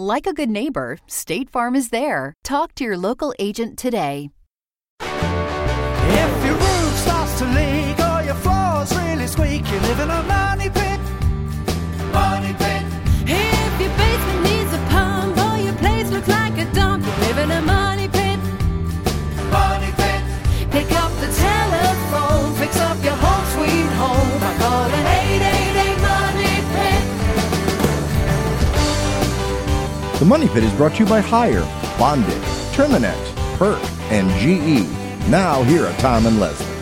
Like a good neighbor, State Farm is there. Talk to your local agent today. If your roof starts to leak or your floor's really squeak, you live The Money Pit is brought to you by Haier, Bondage, Terminix, Perk, and GE. Now, here are Tom and Leslie.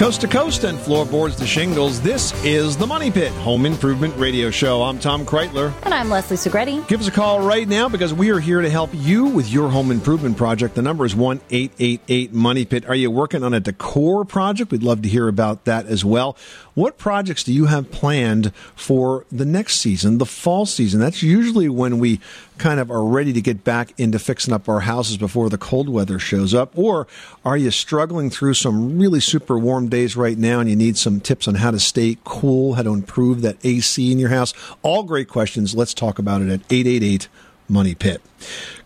Coast to coast and floorboards to shingles, this is the Money Pit Home Improvement Radio Show. I'm Tom Kraeutler. And I'm Leslie Segrete. Give us a call right now because we are here to help you with your home improvement project. The number is 1 888 Money Pit. Are you working on a decor project? We'd love to hear about that as well. What projects do you have planned for the next season, the fall season? That's usually when we kind of are ready to get back into fixing up our houses before the cold weather shows up? Or are you struggling through some really super warm days right now and you need some tips on how to stay cool, how to improve that AC in your house? All great questions. Let's talk about it at 888 Money Pit.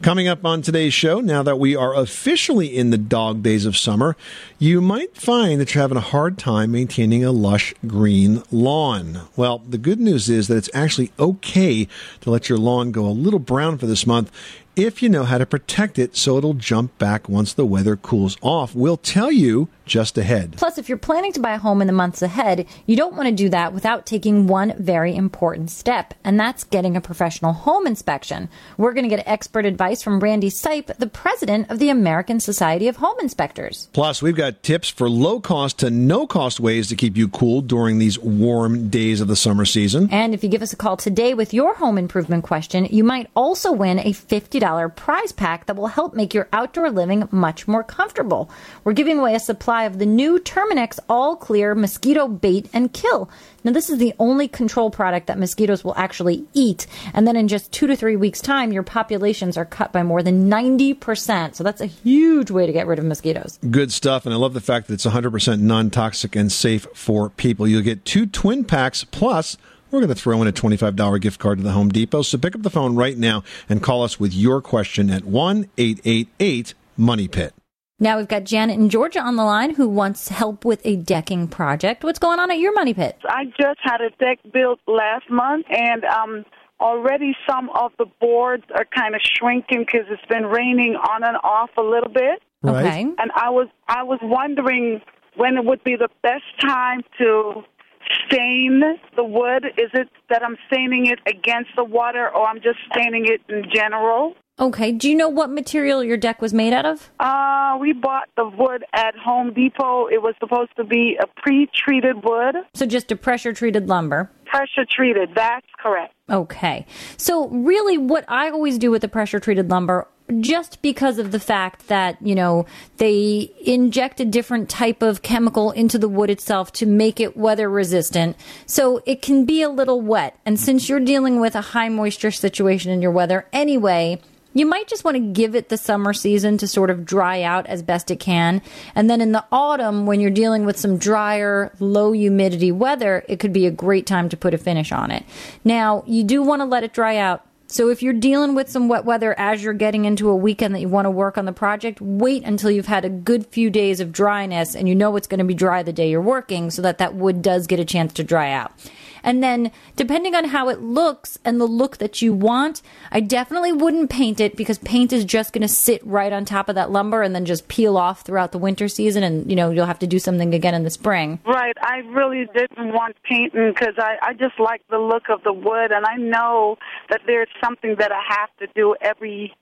Coming up on today's show, now that we are officially in the dog days of summer, you might find that you're having a hard time maintaining a lush green lawn. Well, the good news is that it's actually okay to let your lawn go a little brown for this month if you know how to protect it so it'll jump back once the weather cools off. We'll tell you just ahead. Plus, if you're planning to buy a home in the months ahead, you don't want to do that without taking one very important step, and that's getting a professional home inspection. We're going to get expert advice from Randy Sipe, the president of the American Society of Home Inspectors. Plus, we've got tips for low cost to no cost ways to keep you cool during these warm days of the summer season. And if you give us a call today with your home improvement question, you might also win a $50 prize pack that will help make your outdoor living much more comfortable. We're giving away a supply of the new Terminix All Clear Mosquito Bait and Kill. Now, this is the only control product that mosquitoes will actually eat. And then in just two to three weeks' time, your populations are cut by more than 90%. So that's a huge way to get rid of mosquitoes. Good stuff. And I love the fact that it's 100% non toxic and safe for people. You'll get two twin packs plus. We're going to throw in a $25 gift card to the Home Depot. So pick up the phone right now and call us with your question at 1 888 Money Pit. Now we've got Janet in Georgia on the line who wants help with a decking project. What's going on at your money pit? I just had a deck built last month, and um, already some of the boards are kind of shrinking because it's been raining on and off a little bit. Right. Okay. And I was I was wondering when it would be the best time to stain the wood. Is it that I'm staining it against the water, or I'm just staining it in general? Okay. Do you know what material your deck was made out of? Uh, we bought the wood at Home Depot. It was supposed to be a pre-treated wood, So just a pressure treated lumber. pressure treated. That's correct. Okay. So really what I always do with the pressure treated lumber just because of the fact that, you know, they inject a different type of chemical into the wood itself to make it weather resistant. So it can be a little wet. And since you're dealing with a high moisture situation in your weather anyway, you might just want to give it the summer season to sort of dry out as best it can. And then in the autumn, when you're dealing with some drier, low humidity weather, it could be a great time to put a finish on it. Now, you do want to let it dry out. So if you're dealing with some wet weather as you're getting into a weekend that you want to work on the project, wait until you've had a good few days of dryness and you know it's going to be dry the day you're working so that that wood does get a chance to dry out. And then, depending on how it looks and the look that you want, I definitely wouldn't paint it because paint is just going to sit right on top of that lumber and then just peel off throughout the winter season. And, you know, you'll have to do something again in the spring. Right. I really didn't want painting because I, I just like the look of the wood, and I know that there's something that I have to do every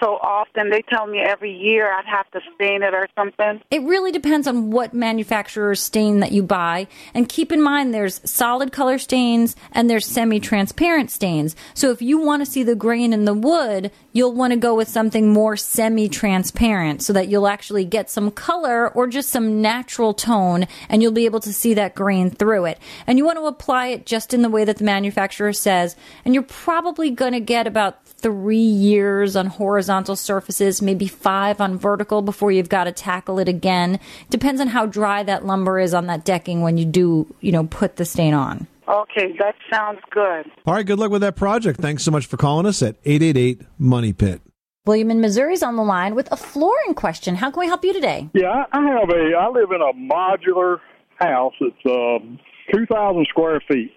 so often. They tell me every year I'd have to stain it or something. It really depends on what manufacturer's stain that you buy. And keep in mind there's solid color stains and there's semi-transparent stains. So if you want to see the grain in the wood, you'll want to go with something more semi-transparent so that you'll actually get some color or just some natural tone and you'll be able to see that grain through it. And you want to apply it just in the way that the manufacturer says. And you're probably going to get about three years on horizontal surfaces, maybe five on vertical before you've got to tackle it again. Depends on how dry that lumber is on that decking when you do, you know, put the stain on. Okay, that sounds good. All right, good luck with that project. Thanks so much for calling us at 888 Money Pit. William in Missouri is on the line with a flooring question. How can we help you today? Yeah, I I have a. I live in a modular house. It's um, two thousand square feet,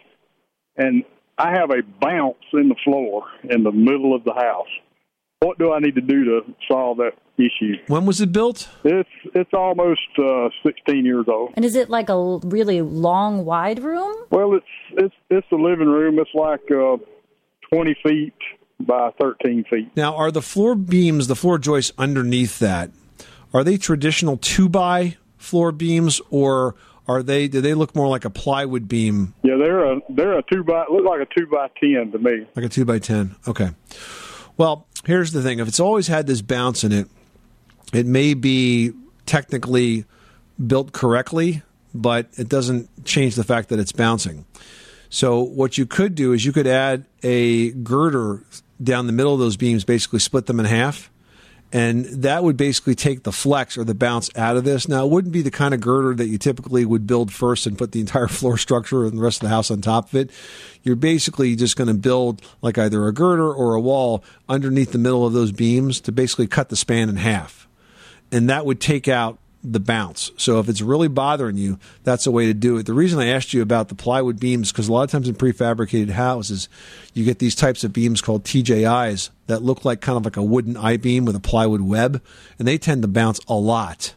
and I have a bounce in the floor in the middle of the house. What do I need to do to solve that issue? When was it built? It's it's almost uh, sixteen years old. And is it like a really long, wide room? Well, it's it's it's the living room. It's like uh, twenty feet by thirteen feet. Now, are the floor beams, the floor joists underneath that, are they traditional two by floor beams or are they, do they look more like a plywood beam, Yeah, they're a they're a two by look like a two by ten to me. like a two by 10? Okay. Well, here's the thing if it's always had this bounce in it, it may be technically built correctly, but it doesn't change the fact that it's bouncing. So what you could do is you could add a girder down the middle of those beams, basically split them in half, and that would basically take the flex or the bounce out of this. Now, it wouldn't be the kind of girder that you typically would build first and put the entire floor structure and the rest of the house on top of it. You're basically just going to build like either a girder or a wall underneath the middle of those beams to basically cut the span in half and that would take out the bounce. So if it's really bothering you, that's a way to do it. The reason I asked you about the plywood beams because a lot of times in prefabricated houses, you get these types of beams called TJIs that look like kind of like a wooden I beam with a plywood web, and they tend to bounce a lot.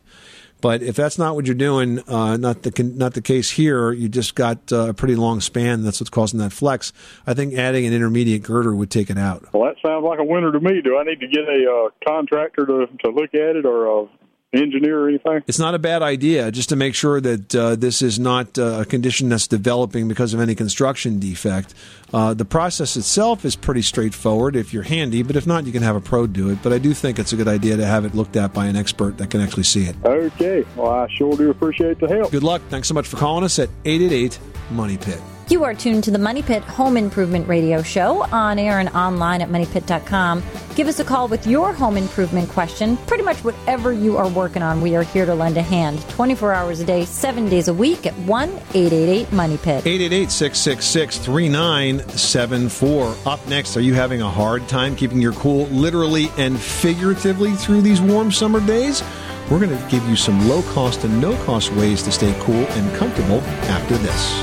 But if that's not what you're doing, uh, not the not the case here, you just got uh, a pretty long span. That's what's causing that flex. I think adding an intermediate girder would take it out. Well, that sounds like a winner to me. Do I need to get a uh, contractor to to look at it or engineer or anything? It's not a bad idea just to make sure that uh, this is not uh, a condition that's developing because of any construction defect. Uh, the process itself is pretty straightforward if you're handy, but if not, you can have a pro do it. But I do think it's a good idea to have it looked at by an expert that can actually see it. Okay. Well, I sure do appreciate the help. Good luck. Thanks so much for calling us at 888 Money Pit. You are tuned to the Money Pit Home Improvement Radio Show on air and online at moneypit.com. Give us a call with your home improvement question. Pretty much whatever you are working on, we are here to lend a hand 24 hours a day, 7 days a week at 1 888 Money Pit. 888 666 3974. Up next, are you having a hard time keeping your cool literally and figuratively through these warm summer days? We're going to give you some low cost and no cost ways to stay cool and comfortable after this.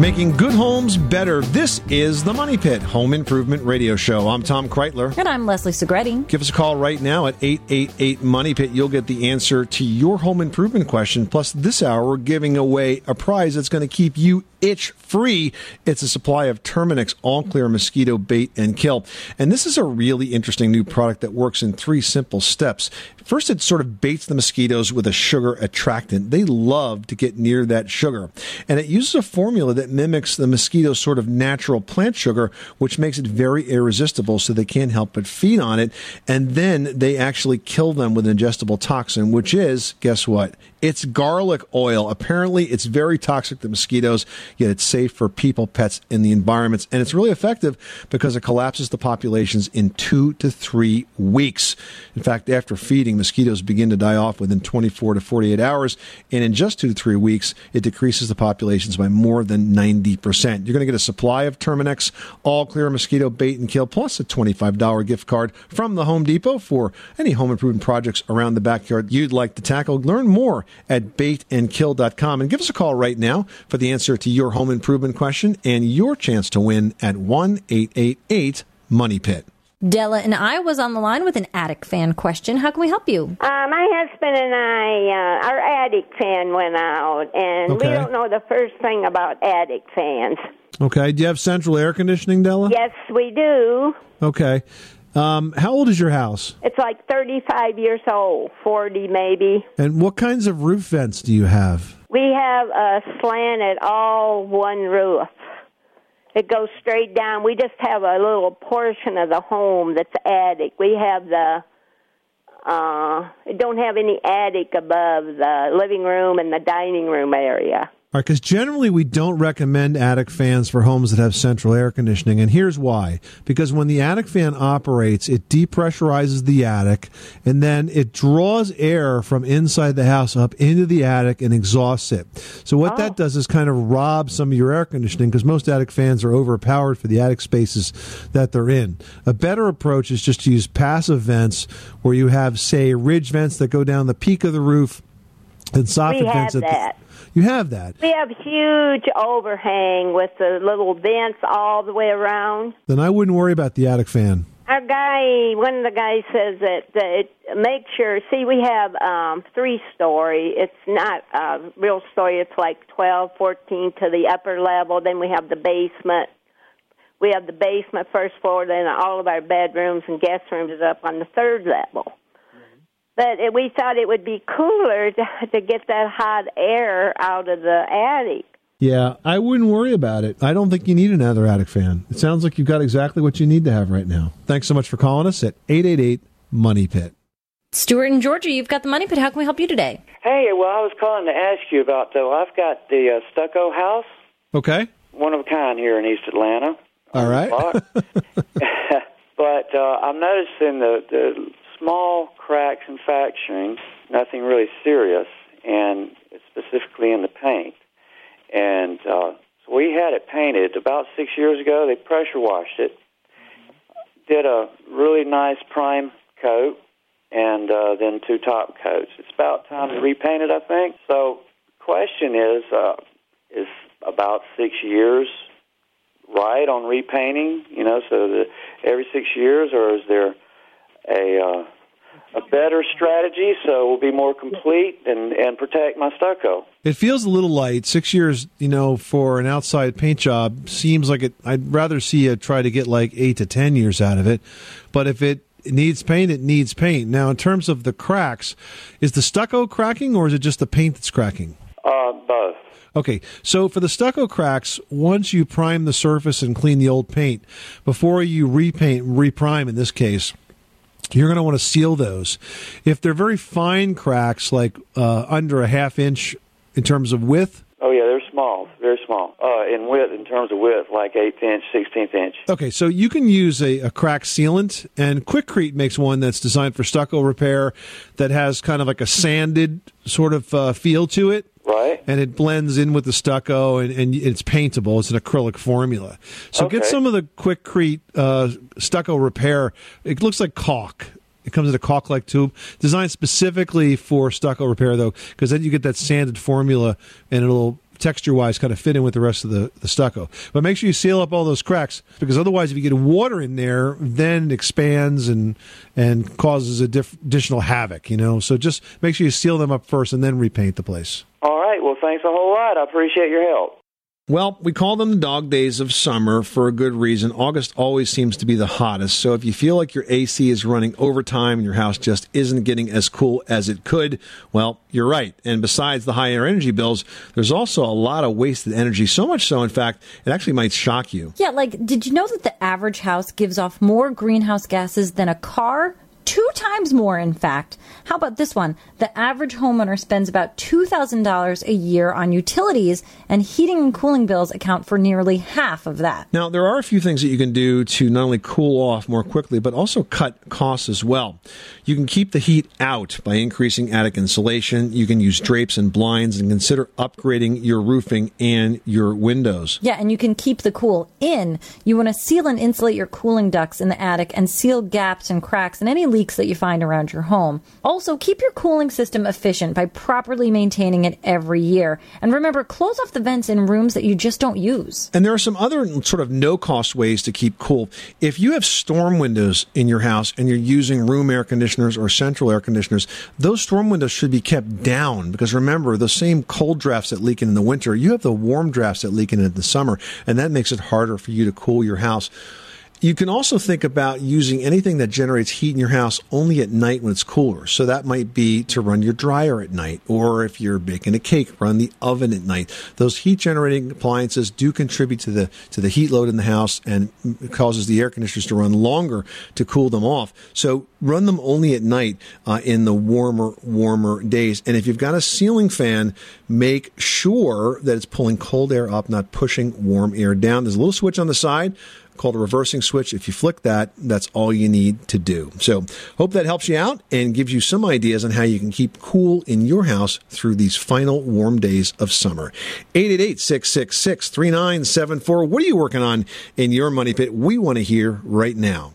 Making good homes better. This is the Money Pit Home Improvement Radio Show. I'm Tom Kraeutler. And I'm Leslie Segrete. Give us a call right now at 888 Money Pit. You'll get the answer to your home improvement question. Plus, this hour, we're giving away a prize that's going to keep you itch free. It's a supply of Terminix All Clear Mosquito Bait and Kill. And this is a really interesting new product that works in three simple steps. First, it sort of baits the mosquitoes with a sugar attractant. They love to get near that sugar. And it uses a formula that mimics the mosquito's sort of natural plant sugar, which makes it very irresistible so they can't help but feed on it. And then they actually kill them with an ingestible toxin, which is, guess what? It's garlic oil. Apparently, it's very toxic to mosquitoes, yet it's safe for people, pets, and the environments. And it's really effective because it collapses the populations in two to three weeks. In fact, after feeding, mosquitoes begin to die off within 24 to 48 hours. And in just two to three weeks, it decreases the populations by more than 90%. You're going to get a supply of Terminix All Clear Mosquito Bait and Kill, plus a $25 gift card from the Home Depot for any home improvement projects around the backyard you'd like to tackle. Learn more at baitandkill.com and give us a call right now for the answer to your home improvement question and your chance to win at 1 888 Money Pit. Della and I was on the line with an attic fan question. How can we help you? Uh, my husband and I, uh, our attic fan went out, and Okay. we don't know the first thing about attic fans. Okay. Do you have central air conditioning, Della? Yes, we do. Okay. Um, how old is your house? It's like 35 years old, 40 maybe. And what kinds of roof vents do you have? We have a slanted all one roof. It goes straight down. We just have a little portion of the home that's attic. We have the uh don't have any attic above the living room and the dining room area. All right, because generally we don't recommend attic fans for homes that have central air conditioning, and here's why. Because when the attic fan operates, it depressurizes the attic, and then it draws air from inside the house up into the attic and exhausts it. So what that oh. does is kind of rob some of your air conditioning, because most attic fans are overpowered for the attic spaces that they're in. A better approach is just to use passive vents, where you have, say, ridge vents that go down the peak of the roof, and soffit vents at the- that. You have that. We have huge overhang with the little vents all the way around. then I wouldn't worry about the attic fan. Our guy, one of the guys says that, that it, make sure. See, we have um, three story. It's not a real story. It's like twelve, fourteen to the upper level. Then we have the basement. We have the basement, first floor. Then all of our bedrooms and guest rooms is up on the third level. But it, we thought it would be cooler to, to get that hot air out of the attic. Yeah, I wouldn't worry about it. I don't think you need another attic fan. It sounds like you've got exactly what you need to have right now. Thanks so much for calling us at 888 Money Pit. Stuart in Georgia, you've got the money pit. How can we help you today? Hey, well, I was calling to ask you about though. I've got the uh, stucco house, Okay. one of a kind here in East Atlanta. All right. but uh, I'm noticing the the small cracks and fracturing, nothing really serious, and specifically in the paint. And uh, so we had it painted about six years ago. They pressure washed it, did a really nice prime coat, and uh, then two top coats. It's about time to repaint it, I think. So, question is, uh, is about six years right on repainting? You know, so the, every six years, or is there a uh, a better strategy so it will be more complete and and protect my stucco? It feels a little light. Six years, you know, for an outside paint job seems like it. I'd rather see you try to get like eight to ten years out of it. But if it needs paint, it needs paint. Now, in terms of the cracks, is the stucco cracking or is it just the paint that's cracking? Uh, both. Okay, so for the stucco cracks, once you prime the surface and clean the old paint, before you repaint, reprime in this case, you're going to want to seal those. If they're very fine cracks, like uh, under a half inch in terms of width, Oh yeah, they're small, very small. Uh, in width, in terms of width, like eighth inch, sixteenth inch. Okay, so you can use a, a crack sealant, and Quikrete makes one that's designed for stucco repair that has kind of like a sanded sort of uh, feel to it. Right. And it blends in with the stucco, and, and it's paintable. It's an acrylic formula. So get some of the Quikrete uh, stucco repair. It looks like caulk. It comes in a caulk-like tube, designed specifically for stucco repair, though, because then you get that sanded formula, and it'll texture wise kind of fit in with the rest of the, the stucco. But make sure you seal up all those cracks because otherwise, if you get water in there, then it expands and and causes a diff- additional havoc. You know, so just make sure you seal them up first and then repaint the place. All right. Well, thanks a whole lot. I appreciate your help. Well, we call them the dog days of summer for a good reason. August always seems to be the hottest. So if you feel like your AC is running overtime and your house just isn't getting as cool as it could, well, you're right. And besides the higher energy bills, there's also a lot of wasted energy. So much so, in fact, it actually might shock you. Yeah, like, did you know that the average house gives off more greenhouse gases than a car? Two times more, in fact. How about this one? The average homeowner spends about $2,000 a year on utilities, and heating and cooling bills account for nearly half of that. Now, there are a few things that you can do to not only cool off more quickly, but also cut costs as well. You can keep the heat out by increasing attic insulation. You can use drapes and blinds and consider upgrading your roofing and your windows. Yeah, and you can keep the cool in. You want to seal and insulate your cooling ducts in the attic and seal gaps and cracks and any leaks that you find around your home. Also, keep your cooling system efficient by properly maintaining it every year. And remember, close off the vents in rooms that you just don't use. And there are some other sort of no cost ways to keep cool. If you have storm windows in your house and you're using room air conditioners or central air conditioners, those storm windows should be kept down because remember, the same cold drafts that leak in in the winter, you have the warm drafts that leak in in the summer, and that makes it harder for you to cool your house. You can also think about using anything that generates heat in your house only at night when it's cooler. So that might be to run your dryer at night, or if you're baking a cake, run the oven at night. Those heat generating appliances do contribute to the to the heat load in the house and causes the air conditioners to run longer to cool them off. So run them only at night uh, in the warmer warmer days. And if you've got a ceiling fan, make sure that it's pulling cold air up, not pushing warm air down. There's a little switch on the side called a reversing switch. If you flick that, that's all you need to do. So, hope that helps you out and gives you some ideas on how you can keep cool in your house through these final warm days of summer. 888-666-3974. What are you working on in your money pit? We want to hear right now.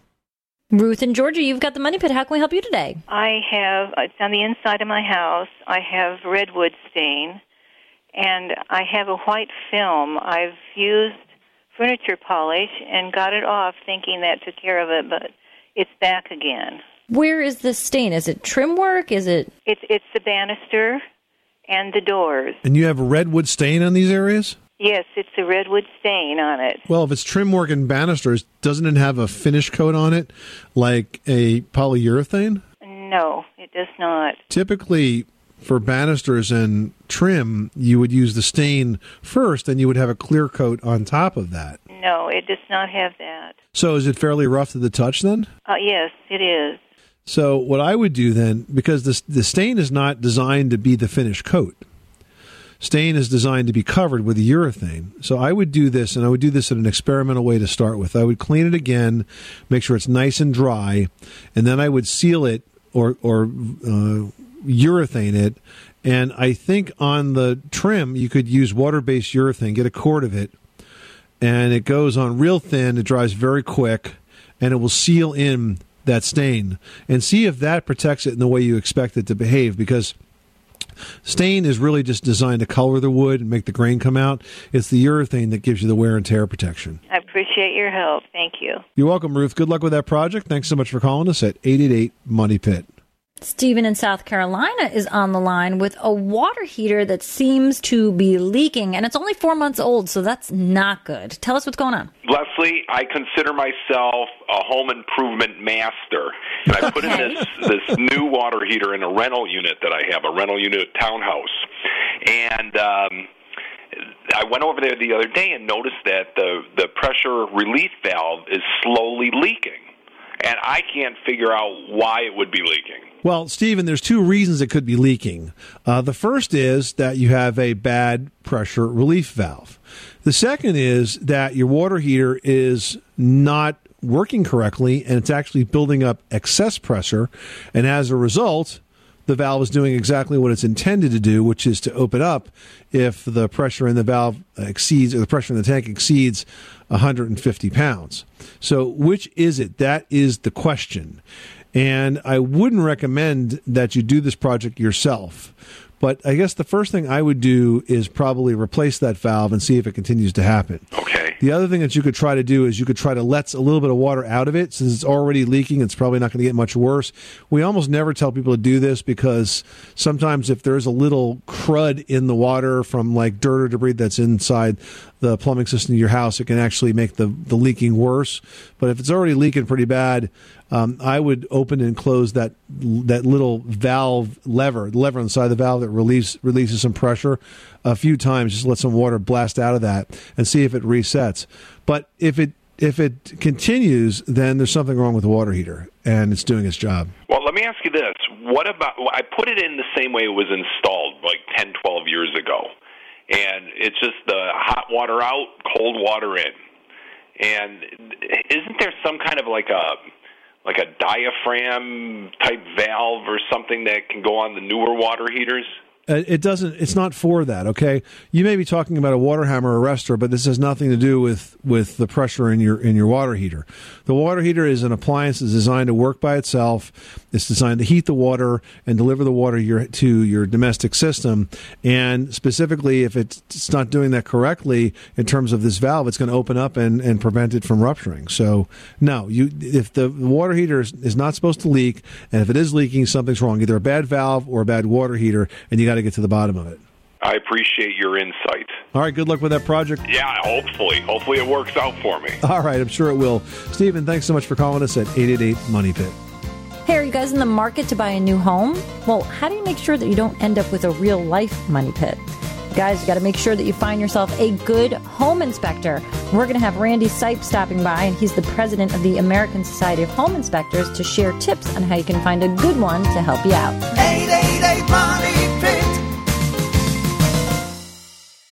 Ruth and Georgia, you've got the money pit. How can we help you today? I have, it's on the inside of my house. I have redwood stain, and I have a white film. I've used furniture polish and got it off thinking that took care of it, but it's back again. Where is this stain? Is it trim work? Is it? It's it's the banister and the doors. And you have a redwood stain on these areas? Yes, it's a redwood stain on it. Well, if it's trim work and banisters, doesn't it have a finish coat on it like a polyurethane? No, it does not. Typically, for banisters and trim, you would use the stain first, and you would have a clear coat on top of that. No, it does not have that. So, is it fairly rough to the touch then? Uh, yes, it is. So, what I would do then, because the the stain is not designed to be the finished coat, stain is designed to be covered with urethane. So, I would do this, and I would do this in an experimental way to start with. I would clean it again, make sure it's nice and dry, and then I would seal it or or uh, urethane it. And I think on the trim, you could use water based urethane, get a quart of it, and it goes on real thin. It dries very quick, and it will seal in that stain. And see if that protects it in the way you expect it to behave because. Stain is really just designed to color the wood and make the grain come out. It's the urethane that gives you the wear and tear protection. I appreciate your help. Thank you. You're welcome, Ruth. Good luck with that project. Thanks so much for calling us at 888 Money Pit. Stephen in South Carolina is on the line with a water heater that seems to be leaking, and it's only four months old, so that's not good. Tell us what's going on. Leslie, I consider myself a home improvement master, and I put in this this new water heater in a rental unit that I have, a rental unit townhouse, and. Um, I went over there the other day and noticed that the the pressure relief valve is slowly leaking, and I can't figure out why it would be leaking. Well, Stephen, there's two reasons it could be leaking. Uh, the first is that you have a bad pressure relief valve. The second is that your water heater is not working correctly and it's actually building up excess pressure. And as a result, the valve is doing exactly what it's intended to do, which is to open up if the pressure in the valve exceeds, or the pressure in the tank exceeds 150 pounds. So, which is it? That is the question. And I wouldn't recommend that you do this project yourself But I guess the first thing I would do is probably replace that valve and see if it continues to happen. Okay. The other thing that you could try to do is you could try to let a little bit of water out of it since it's already leaking. It's probably not going to get much worse. We almost never tell people to do this because sometimes if there's a little crud in the water from like dirt or debris that's inside the plumbing system of your house, it can actually make the, the leaking worse. But if it's already leaking pretty bad, um, I would open and close that that little valve lever, the lever on the side of the valve that release, releases some pressure a few times. Just let some water blast out of that and see if it resets. But if it if it continues, then there's something wrong with the water heater and it's doing its job. Well, let me ask you this. What about, I put it in the same way it was installed like 10, 12 years ago. And it's just the hot water out, cold water in. And isn't there some kind of like a like a diaphragm type valve or something that can go on the newer water heaters? Uh, it doesn't. It's not for that. Okay, you may be talking about a water hammer arrestor, but this has nothing to do with with the pressure in your in your water heater. The water heater is an appliance that's designed to work by itself. It's designed to heat the water and deliver the water your, to your domestic system. And specifically, if it's not doing that correctly in terms of this valve, it's going to open up and, and prevent it from rupturing. So, no, you if the water heater is, is not supposed to leak, and if it is leaking, something's wrong. Either a bad valve or a bad water heater, and you got to get to the bottom of it. I appreciate your insight. All right, good luck with that project. Yeah, hopefully. Hopefully it works out for me. All right, I'm sure it will. Stephen, thanks so much for calling us at 888 Money Pit. Hey, are you guys in the market to buy a new home? Well, how do you make sure that you don't end up with a real life money pit? Guys, you got to make sure that you find yourself a good home inspector. We're going to have Randy Sipe stopping by, and he's the president of the American Society of Home Inspectors to share tips on how you can find a good one to help you out. 888 Money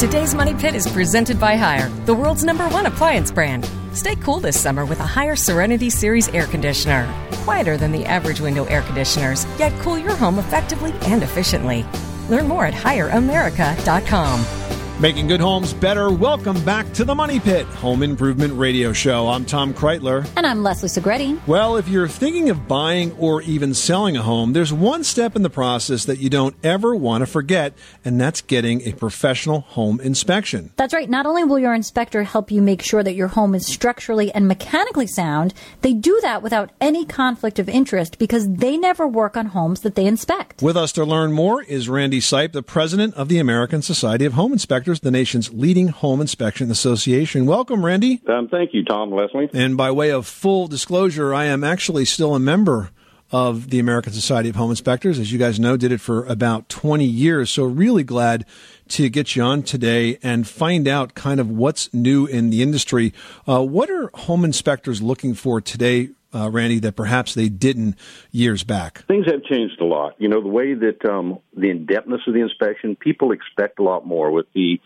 Today's Money Pit is presented by Haier, the world's number one appliance brand. Stay cool this summer with a Haier Serenity Series air conditioner. Quieter than the average window air conditioners, yet cool your home effectively and efficiently. Learn more at HaierAmerica.com. Making good homes better. Welcome back to the Money Pit Home Improvement Radio Show. I'm Tom Kraeutler. And I'm Leslie Segrete. Well, if you're thinking of buying or even selling a home, there's one step in the process that you don't ever want to forget, and that's getting a professional home inspection. That's right. Not only will your inspector help you make sure that your home is structurally and mechanically sound, they do that without any conflict of interest because they never work on homes that they inspect. With us to learn more is Randy Sipe, the president of the American Society of Home Inspectors, the nation's leading home inspection association. Welcome, Randy. Um, thank you, Tom Leslie. And by way of full disclosure, I am actually still a member of the American Society of Home Inspectors. As you guys know, did it for about 20 years. So really glad to get you on today and find out kind of what's new in the industry. Uh, what are home inspectors looking for today, uh, Randy, that perhaps they didn't years back? Things have changed a lot. You know, the way that um, the in depthness of the inspection, people expect a lot more. With the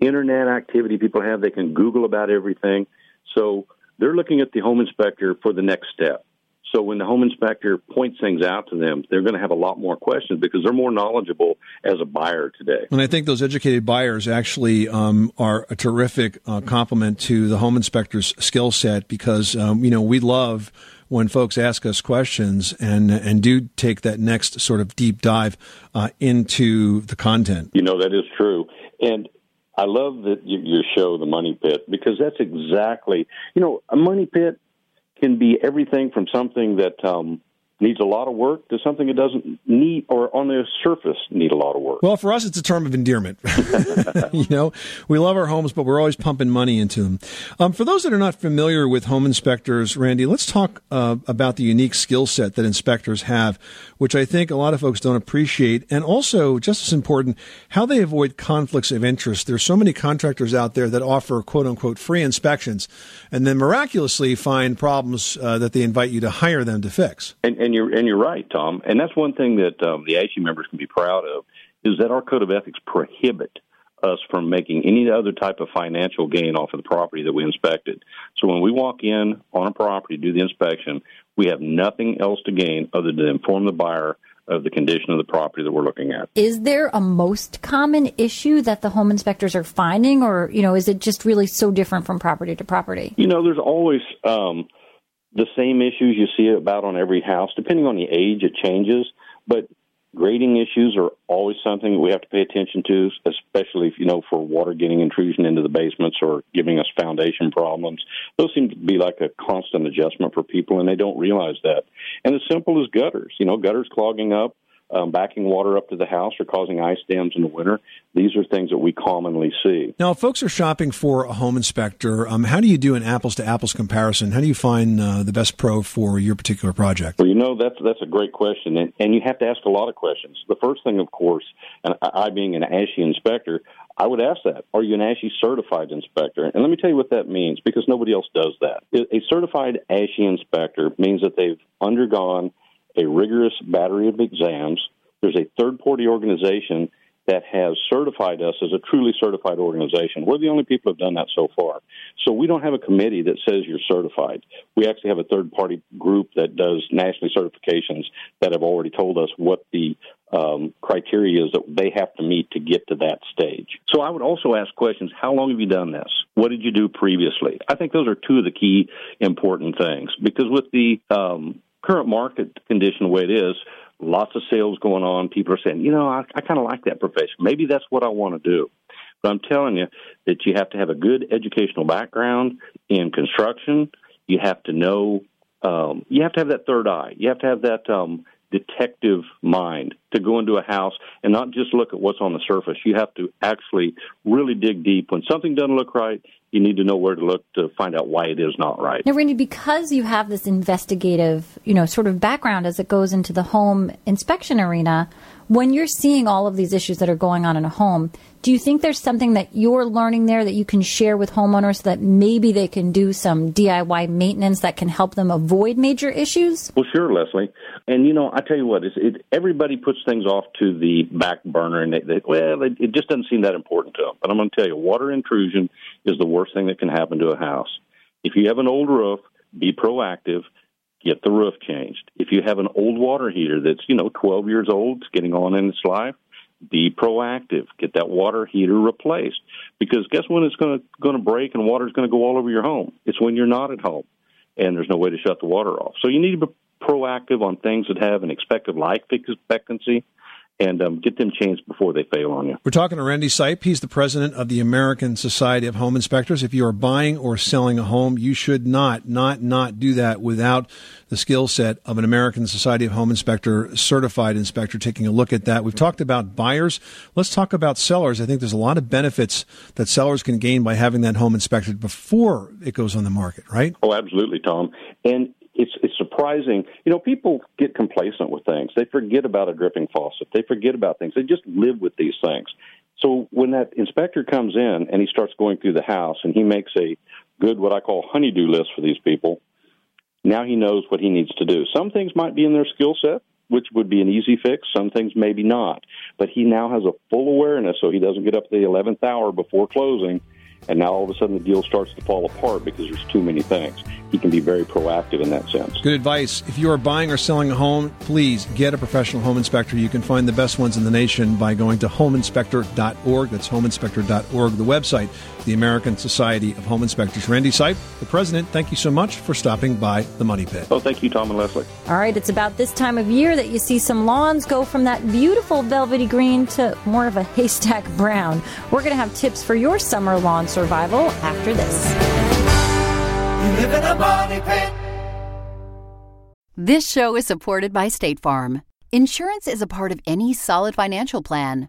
internet activity people have, they can Google about everything. So they're looking at the home inspector for the next step. So when the home inspector points things out to them, they're going to have a lot more questions because they're more knowledgeable as a buyer today. And I think those educated buyers actually um, are a terrific uh, complement to the home inspector's skill set because um, you know we love when folks ask us questions and and do take that next sort of deep dive uh, into the content. You know that is true, and I love that your show, The Money Pit, because that's exactly you know a money pit can be everything from something that um, needs a lot of work to something that doesn't need or on the surface need a lot of work. Well, for us, it's a term of endearment. you know, we love our homes, but we're always pumping money into them. Um, for those that are not familiar with home inspectors, Randy, let's talk uh, about the unique skill set that inspectors have, which I think a lot of folks don't appreciate, and also just as important, how they avoid conflicts of interest. There's so many contractors out there that offer quote unquote free inspections, and then miraculously find problems uh, that they invite you to hire them to fix. And, and you're and you're right, Tom. And that's one thing that um, the ASHI members can be proud of is that our code of ethics prohibit us from making any other type of financial gain off of the property that we inspected. So when we walk in on a property, do the inspection, we have nothing else to gain other than inform the buyer of the condition of the property that we're looking at. Is there a most common issue that the home inspectors are finding, or you know, is it just really so different from property to property? You know, there's always um, the same issues you see about on every house. Depending on the age, it changes, but grading issues are always something that we have to pay attention to, especially if you know for water getting intrusion into the basements or giving us foundation problems. Those seem to be like a constant adjustment for people, and they don't realize that. And as simple as gutters, you know, gutters clogging up um, backing water up to the house or causing ice dams in the winter. These are things that we commonly see. Now, if folks are shopping for a home inspector, um, how do you do an apples to apples comparison? How do you find uh, the best pro for your particular project? Well, you know that's that's a great question, and, and you have to ask a lot of questions. The first thing, of course, and I being an ASHI inspector, I would ask that: Are you an ASHI certified inspector? And let me tell you what that means, because nobody else does that. A certified ASHI inspector means that they've undergone a rigorous battery of exams. There's a third party organization that has certified us as a truly certified organization. We're the only people who've done that so far. So we don't have a committee that says you're certified. We actually have a third party group that does national certifications that have already told us what the um, criteria is that they have to meet to get to that stage. So I would also ask questions How long have you done this? What did you do previously? I think those are two of the key important things because with the um, current market condition the way it is, lots of sales going on. People are saying, you know, I, I kind of like that profession. Maybe that's what I want to do. But I'm telling you that you have to have a good educational background in construction. You have to know, um, you have to have that third eye. You have to have that um, detective mind to go into a house and not just look at what's on the surface. You have to actually really dig deep. When something doesn't look right, you need to know where to look to find out why it is not right. Now, Randy, because you have this investigative, you know, sort of background as it goes into the home inspection arena, when you're seeing all of these issues that are going on in a home, do you think there's something that you're learning there that you can share with homeowners so that maybe they can do some DIY maintenance that can help them avoid major issues? Well, sure, Leslie. And you know, I tell you what, it, everybody puts things off to the back burner, and they, they, well, it, it just doesn't seem that important to them. But I'm going to tell you, water intrusion is the worst thing that can happen to a house. If you have an old roof, be proactive get the roof changed. If you have an old water heater that's, you know, 12 years old, it's getting on in its life, be proactive. Get that water heater replaced. Because guess when it's going to going to break and water's going to go all over your home? It's when you're not at home and there's no way to shut the water off. So you need to be proactive on things that have an expected life expectancy and um, get them changed before they fail on you. We're talking to Randy Sipe. He's the president of the American Society of Home Inspectors. If you are buying or selling a home, you should not, not, not do that without the skill set of an American Society of Home Inspector certified inspector taking a look at that. We've talked about buyers. Let's talk about sellers. I think there's a lot of benefits that sellers can gain by having that home inspected before it goes on the market, right? Oh, absolutely, Tom. And it's it's surprising. You know, people get complacent with things. They forget about a dripping faucet. They forget about things. They just live with these things. So when that inspector comes in and he starts going through the house and he makes a good, what I call honeydew list for these people, now he knows what he needs to do. Some things might be in their skill set, which would be an easy fix. Some things maybe not. But he now has a full awareness so he doesn't get up to the 11th hour before closing and now all of a sudden the deal starts to fall apart because there's too many things. He can be very proactive in that sense. Good advice. If you are buying or selling a home, please get a professional home inspector. You can find the best ones in the nation by going to homeinspector.org. That's homeinspector.org, the website, the American Society of Home Inspectors. Randy Sipe, the president, thank you so much for stopping by the Money Pit. Oh, thank you, Tom and Leslie. All right, it's about this time of year that you see some lawns go from that beautiful velvety green to more of a haystack brown. We're going to have tips for your summer lawn survival after this. You live in a money pit. This show is supported by State Farm. Insurance is a part of any solid financial plan.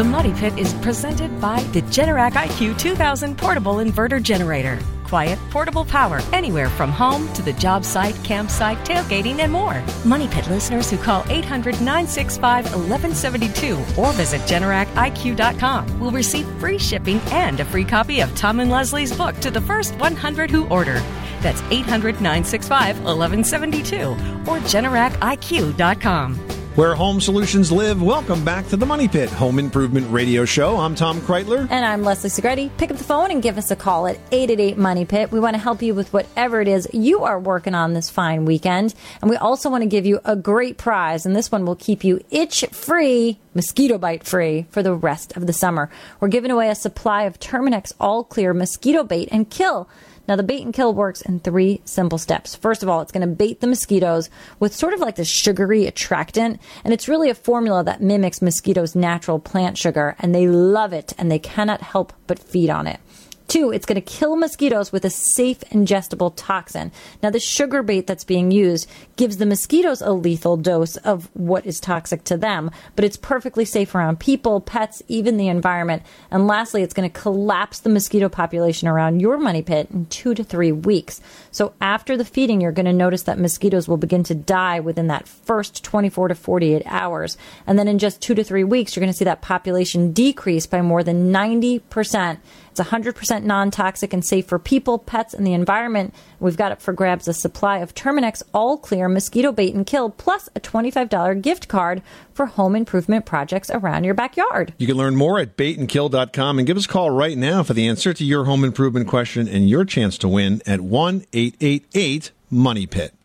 The Money Pit is presented by the Generac IQ 2000 portable inverter generator. Quiet, portable power anywhere from home to the job site, campsite, tailgating, and more. Money Pit listeners who call 800 965 1172 or visit GeneracIQ.com will receive free shipping and a free copy of Tom and Leslie's book to the first 100 who order. That's 800 965 1172 or GeneracIQ.com. Where home solutions live, welcome back to the Money Pit Home Improvement Radio Show. I'm Tom Kraeutler. And I'm Leslie Segrete. Pick up the phone and give us a call at 888 Money Pit. We want to help you with whatever it is you are working on this fine weekend. And we also want to give you a great prize, and this one will keep you itch free, mosquito bite free for the rest of the summer. We're giving away a supply of Terminix All Clear Mosquito Bait and Kill. Now, the bait and kill works in three simple steps. First of all, it's going to bait the mosquitoes with sort of like this sugary attractant, and it's really a formula that mimics mosquitoes' natural plant sugar, and they love it and they cannot help but feed on it. Two, it's going to kill mosquitoes with a safe ingestible toxin. Now, the sugar bait that's being used gives the mosquitoes a lethal dose of what is toxic to them, but it's perfectly safe around people, pets, even the environment. And lastly, it's going to collapse the mosquito population around your money pit in two to three weeks. So after the feeding, you're going to notice that mosquitoes will begin to die within that first 24 to 48 hours. And then in just two to three weeks, you're going to see that population decrease by more than 90%. It's 100% non toxic and safe for people, pets, and the environment. We've got up for grabs a supply of Terminix All Clear Mosquito Bait and Kill, plus a $25 gift card for home improvement projects around your backyard. You can learn more at baitandkill.com and give us a call right now for the answer to your home improvement question and your chance to win at 1 888 Money Pit.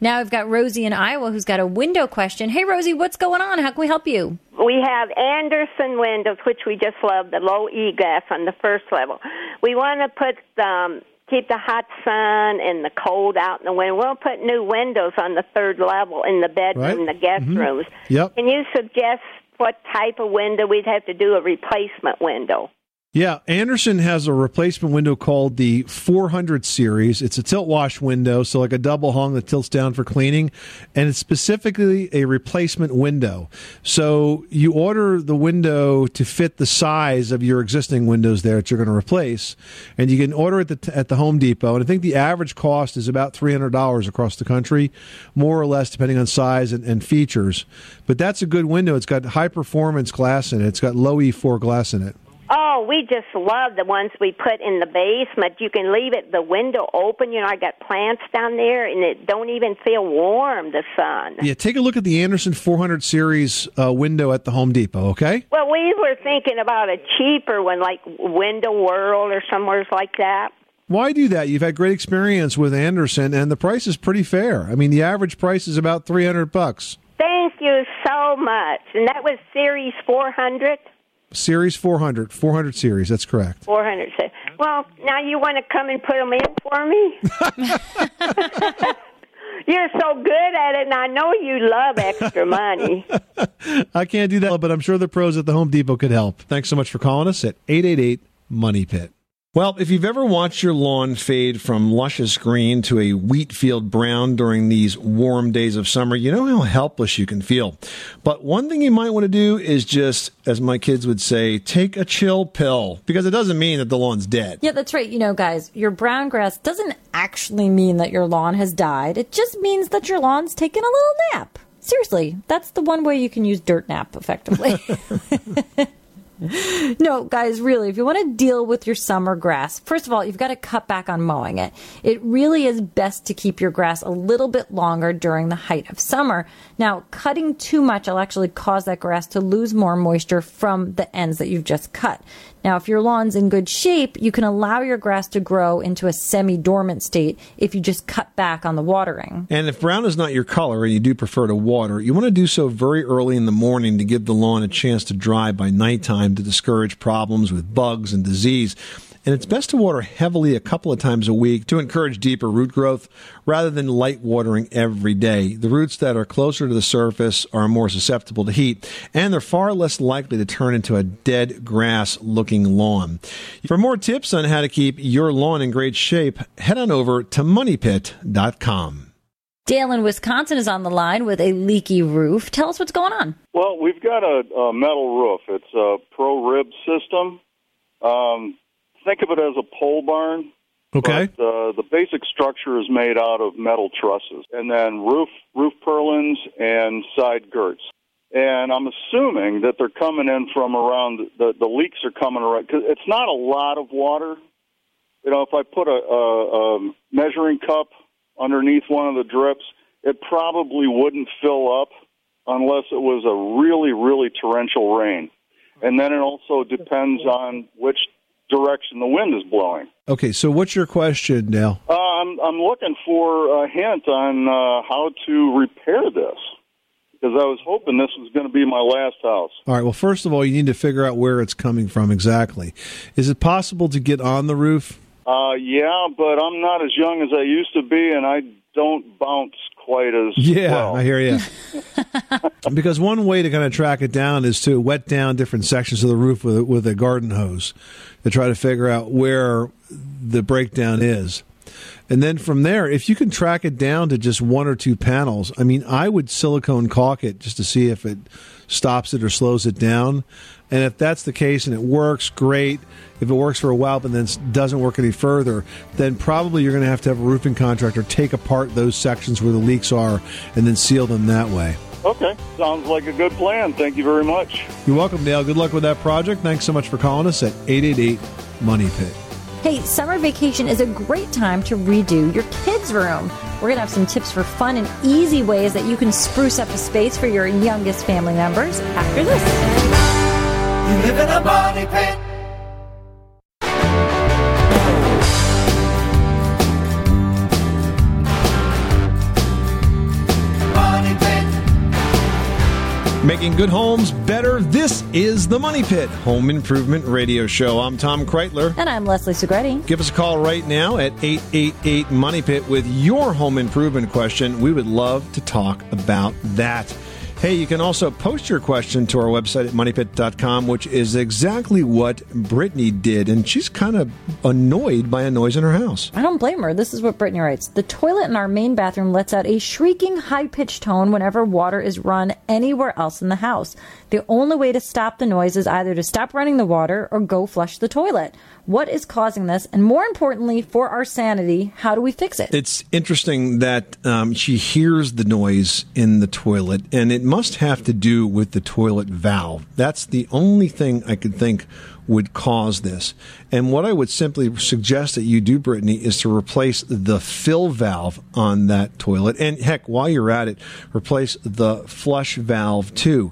Now I've got Rosie in Iowa who's got a window question. Hey, Rosie, what's going on? How can we help you? We have Andersen windows, which we just love, the low E glass on the first level. We want to put um, keep the hot sun and the cold out in the window. We'll put new windows on the third level in the bedroom, Right. the guest Mhm. rooms. Yep. Can you suggest what type of window we'd have to do a replacement window? Yeah, Andersen has a replacement window called the 400 series. It's a tilt wash window, so like a double hung that tilts down for cleaning, and it's specifically a replacement window. So you order the window to fit the size of your existing windows there that you're going to replace, and you can order it at the, at the Home Depot. And I think the average cost is about $300 across the country, more or less, depending on size and, and features. But that's a good window. It's got high performance glass in it. It's got low E4 glass in it. Oh, we just love the ones we put in the basement. You can leave it the window open. You know, I got plants down there, and it don't even feel warm. The sun. Yeah, take a look at the Andersen 400 series uh, window at the Home Depot. Okay. Well, we were thinking about a cheaper one, like Window World or somewhere like that. Why do that? You've had great experience with Andersen, and the price is pretty fair. I mean, the average price is about 300 bucks. Thank you so much. And that was Series 400. Series 400, 400 series. That's correct. 400. Well, now you want to come and put them in for me? You're so good at it, and I know you love extra money. I can't do that, but I'm sure the pros at the Home Depot could help. Thanks so much for calling us at 888 Money Pit. Well, if you've ever watched your lawn fade from luscious green to a wheat field brown during these warm days of summer, you know how helpless you can feel. But one thing you might want to do is just, as my kids would say, take a chill pill because it doesn't mean that the lawn's dead. Yeah, that's right. You know, guys, your brown grass doesn't actually mean that your lawn has died. It just means that your lawn's taken a little nap. Seriously, that's the one way you can use dirt nap effectively. no, guys, really, if you want to deal with your summer grass, first of all, you've got to cut back on mowing it. It really is best to keep your grass a little bit longer during the height of summer. Now, cutting too much will actually cause that grass to lose more moisture from the ends that you've just cut. Now, if your lawn's in good shape, you can allow your grass to grow into a semi dormant state if you just cut back on the watering. And if brown is not your color and you do prefer to water, you want to do so very early in the morning to give the lawn a chance to dry by nighttime to discourage problems with bugs and disease. And it's best to water heavily a couple of times a week to encourage deeper root growth rather than light watering every day. The roots that are closer to the surface are more susceptible to heat and they're far less likely to turn into a dead grass looking lawn. For more tips on how to keep your lawn in great shape, head on over to moneypit.com. Dale in Wisconsin is on the line with a leaky roof. Tell us what's going on. Well, we've got a, a metal roof. It's a pro rib system. Um, think of it as a pole barn. Okay. But, uh, the basic structure is made out of metal trusses, and then roof roof purlins and side girts. And I'm assuming that they're coming in from around the the leaks are coming around because it's not a lot of water. You know, if I put a, a, a measuring cup underneath one of the drips, it probably wouldn't fill up unless it was a really really torrential rain. And then it also depends on which direction the wind is blowing. Okay, so what's your question, Dale? Uh, I'm I'm looking for a hint on uh, how to repair this because I was hoping this was going to be my last house. All right, well, first of all, you need to figure out where it's coming from exactly. Is it possible to get on the roof? Uh, yeah, but I'm not as young as I used to be, and I don't bounce quite as Yeah, well. I hear you. because one way to kind of track it down is to wet down different sections of the roof with a, with a garden hose to try to figure out where the breakdown is. And then from there, if you can track it down to just one or two panels, I mean, I would silicone caulk it just to see if it stops it or slows it down. And if that's the case and it works, great. If it works for a while but then doesn't work any further, then probably you're going to have to have a roofing contractor take apart those sections where the leaks are and then seal them that way. Okay, sounds like a good plan. Thank you very much. You're welcome, Dale. Good luck with that project. Thanks so much for calling us at 888 Money Pit. Hey, summer vacation is a great time to redo your kids' room. We're going to have some tips for fun and easy ways that you can spruce up a space for your youngest family members after this. You live in a money pit. Money pit. Making good homes better. This is the Money Pit Home Improvement Radio Show. I'm Tom Kraeutler. And I'm Leslie Segrete. Give us a call right now at 888 Money Pit with your home improvement question. We would love to talk about that. Hey, you can also post your question to our website at moneypit.com, which is exactly what Brittany did. And she's kind of annoyed by a noise in her house. I don't blame her. This is what Brittany writes. The toilet in our main bathroom lets out a shrieking high pitched tone whenever water is run anywhere else in the house. The only way to stop the noise is either to stop running the water or go flush the toilet. What is causing this? And more importantly, for our sanity, how do we fix it? It's interesting that um, she hears the noise in the toilet, and it must have to do with the toilet valve. That's the only thing I could think would cause this. And what I would simply suggest that you do, Brittany, is to replace the fill valve on that toilet. And heck, while you're at it, replace the flush valve too.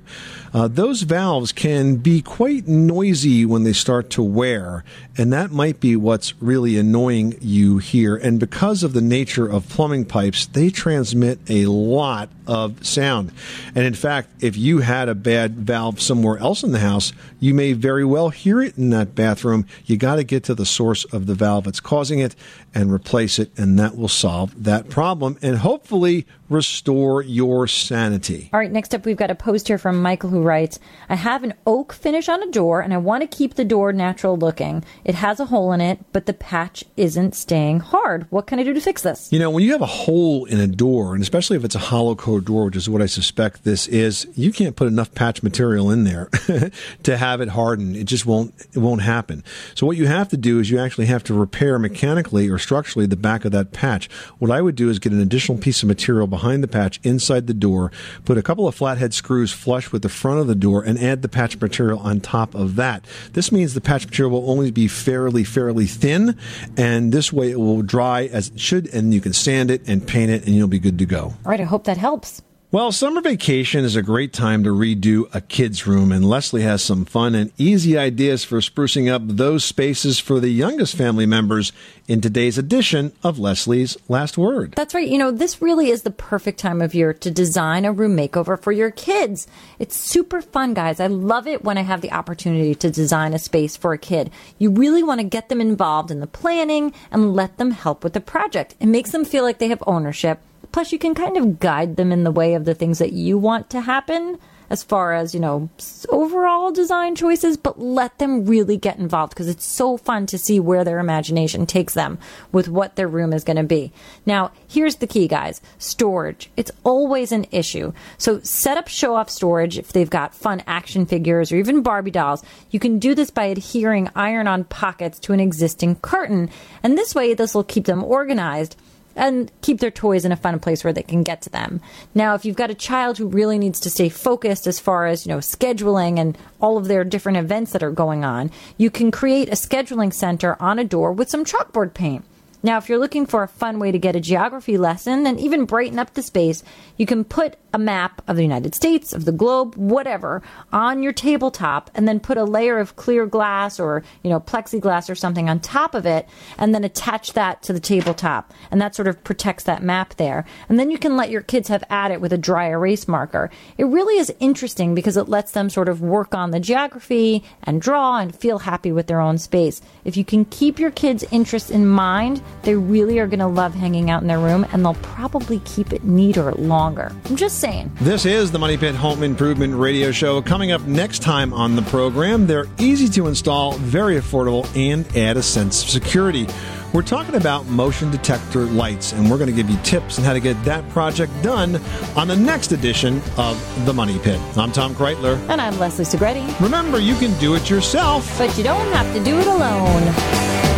Uh, those valves can be quite noisy when they start to wear, and that might be what's really annoying you here. And because of the nature of plumbing pipes, they transmit a lot of sound. And in fact, if you had a bad valve somewhere else in the house, you may very well hear it in that bathroom. You got to get to the source of the valve that's causing it and replace it, and that will solve that problem and hopefully restore your sanity. All right, next up, we've got a post here from Michael who writes I have an oak finish on a door and I want to keep the door natural looking. It has a hole in it, but the patch isn't staying hard. What can I do to fix this? You know, when you have a hole in a door, and especially if it's a hollow core door, which is what I suspect this is, you can't put enough patch material in there to have it harden. It just won't it won't happen. So what you have to do is you actually have to repair mechanically or structurally the back of that patch. What I would do is get an additional piece of material behind the patch inside the door, put a couple of flathead screws flush with the front of the door, and add the patch material on top of that. This means the patch material will only be fairly, fairly thin, and this way it will dry as it should, and you can sand it and paint it, and you'll be good to go. All right, I hope that helps. Well, summer vacation is a great time to redo a kid's room, and Leslie has some fun and easy ideas for sprucing up those spaces for the youngest family members in today's edition of Leslie's Last Word. That's right. You know, this really is the perfect time of year to design a room makeover for your kids. It's super fun, guys. I love it when I have the opportunity to design a space for a kid. You really want to get them involved in the planning and let them help with the project. It makes them feel like they have ownership. Plus, you can kind of guide them in the way of the things that you want to happen as far as, you know, overall design choices, but let them really get involved because it's so fun to see where their imagination takes them with what their room is going to be. Now, here's the key, guys storage. It's always an issue. So set up show off storage if they've got fun action figures or even Barbie dolls. You can do this by adhering iron on pockets to an existing curtain. And this way, this will keep them organized and keep their toys in a fun place where they can get to them. Now, if you've got a child who really needs to stay focused as far as, you know, scheduling and all of their different events that are going on, you can create a scheduling center on a door with some chalkboard paint. Now, if you're looking for a fun way to get a geography lesson and even brighten up the space, you can put a map of the United States, of the globe, whatever, on your tabletop and then put a layer of clear glass or, you know, plexiglass or something on top of it and then attach that to the tabletop. And that sort of protects that map there. And then you can let your kids have at it with a dry erase marker. It really is interesting because it lets them sort of work on the geography and draw and feel happy with their own space. If you can keep your kids' interests in mind, they really are going to love hanging out in their room and they'll probably keep it neater longer. I'm just This is the Money Pit Home Improvement Radio Show. Coming up next time on the program, they're easy to install, very affordable, and add a sense of security. We're talking about motion detector lights, and we're going to give you tips on how to get that project done on the next edition of The Money Pit. I'm Tom Kraeutler. And I'm Leslie Segrete. Remember, you can do it yourself. But you don't have to do it alone.